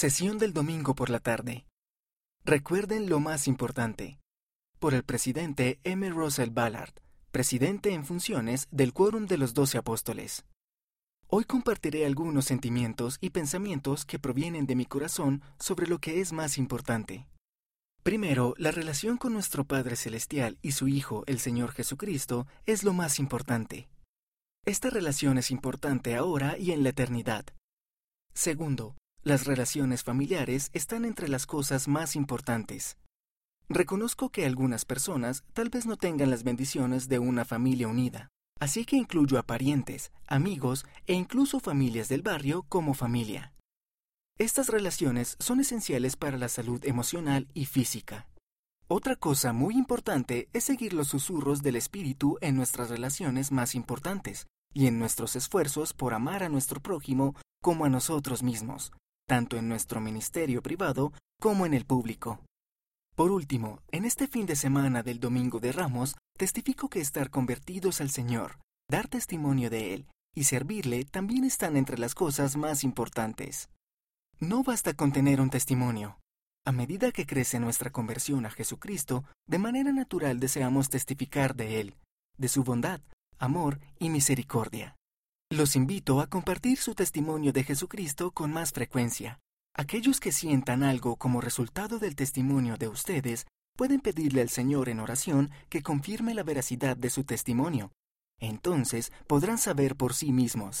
Sesión del domingo por la tarde. Recuerden lo más importante. Por el presidente M. Russell Ballard, presidente en funciones del Quórum de los Doce Apóstoles. Hoy compartiré algunos sentimientos y pensamientos que provienen de mi corazón sobre lo que es más importante. Primero, la relación con nuestro Padre Celestial y su Hijo, el Señor Jesucristo, es lo más importante. Esta relación es importante ahora y en la eternidad. Segundo, las relaciones familiares están entre las cosas más importantes. Reconozco que algunas personas tal vez no tengan las bendiciones de una familia unida, así que incluyo a parientes, amigos e incluso familias del barrio como familia. Estas relaciones son esenciales para la salud emocional y física. Otra cosa muy importante es seguir los susurros del espíritu en nuestras relaciones más importantes y en nuestros esfuerzos por amar a nuestro prójimo como a nosotros mismos, tanto en nuestro ministerio privado como en el público. Por último, en este fin de semana del Domingo de Ramos, testifico que estar convertidos al Señor, dar testimonio de Él y servirle también están entre las cosas más importantes. No basta con tener un testimonio. A medida que crece nuestra conversión a Jesucristo, de manera natural deseamos testificar de Él, de su bondad, amor y misericordia. Los invito a compartir su testimonio de Jesucristo con más frecuencia. Aquellos que sientan algo como resultado del testimonio de ustedes pueden pedirle al Señor en oración que confirme la veracidad de su testimonio. Entonces podrán saber por sí mismos.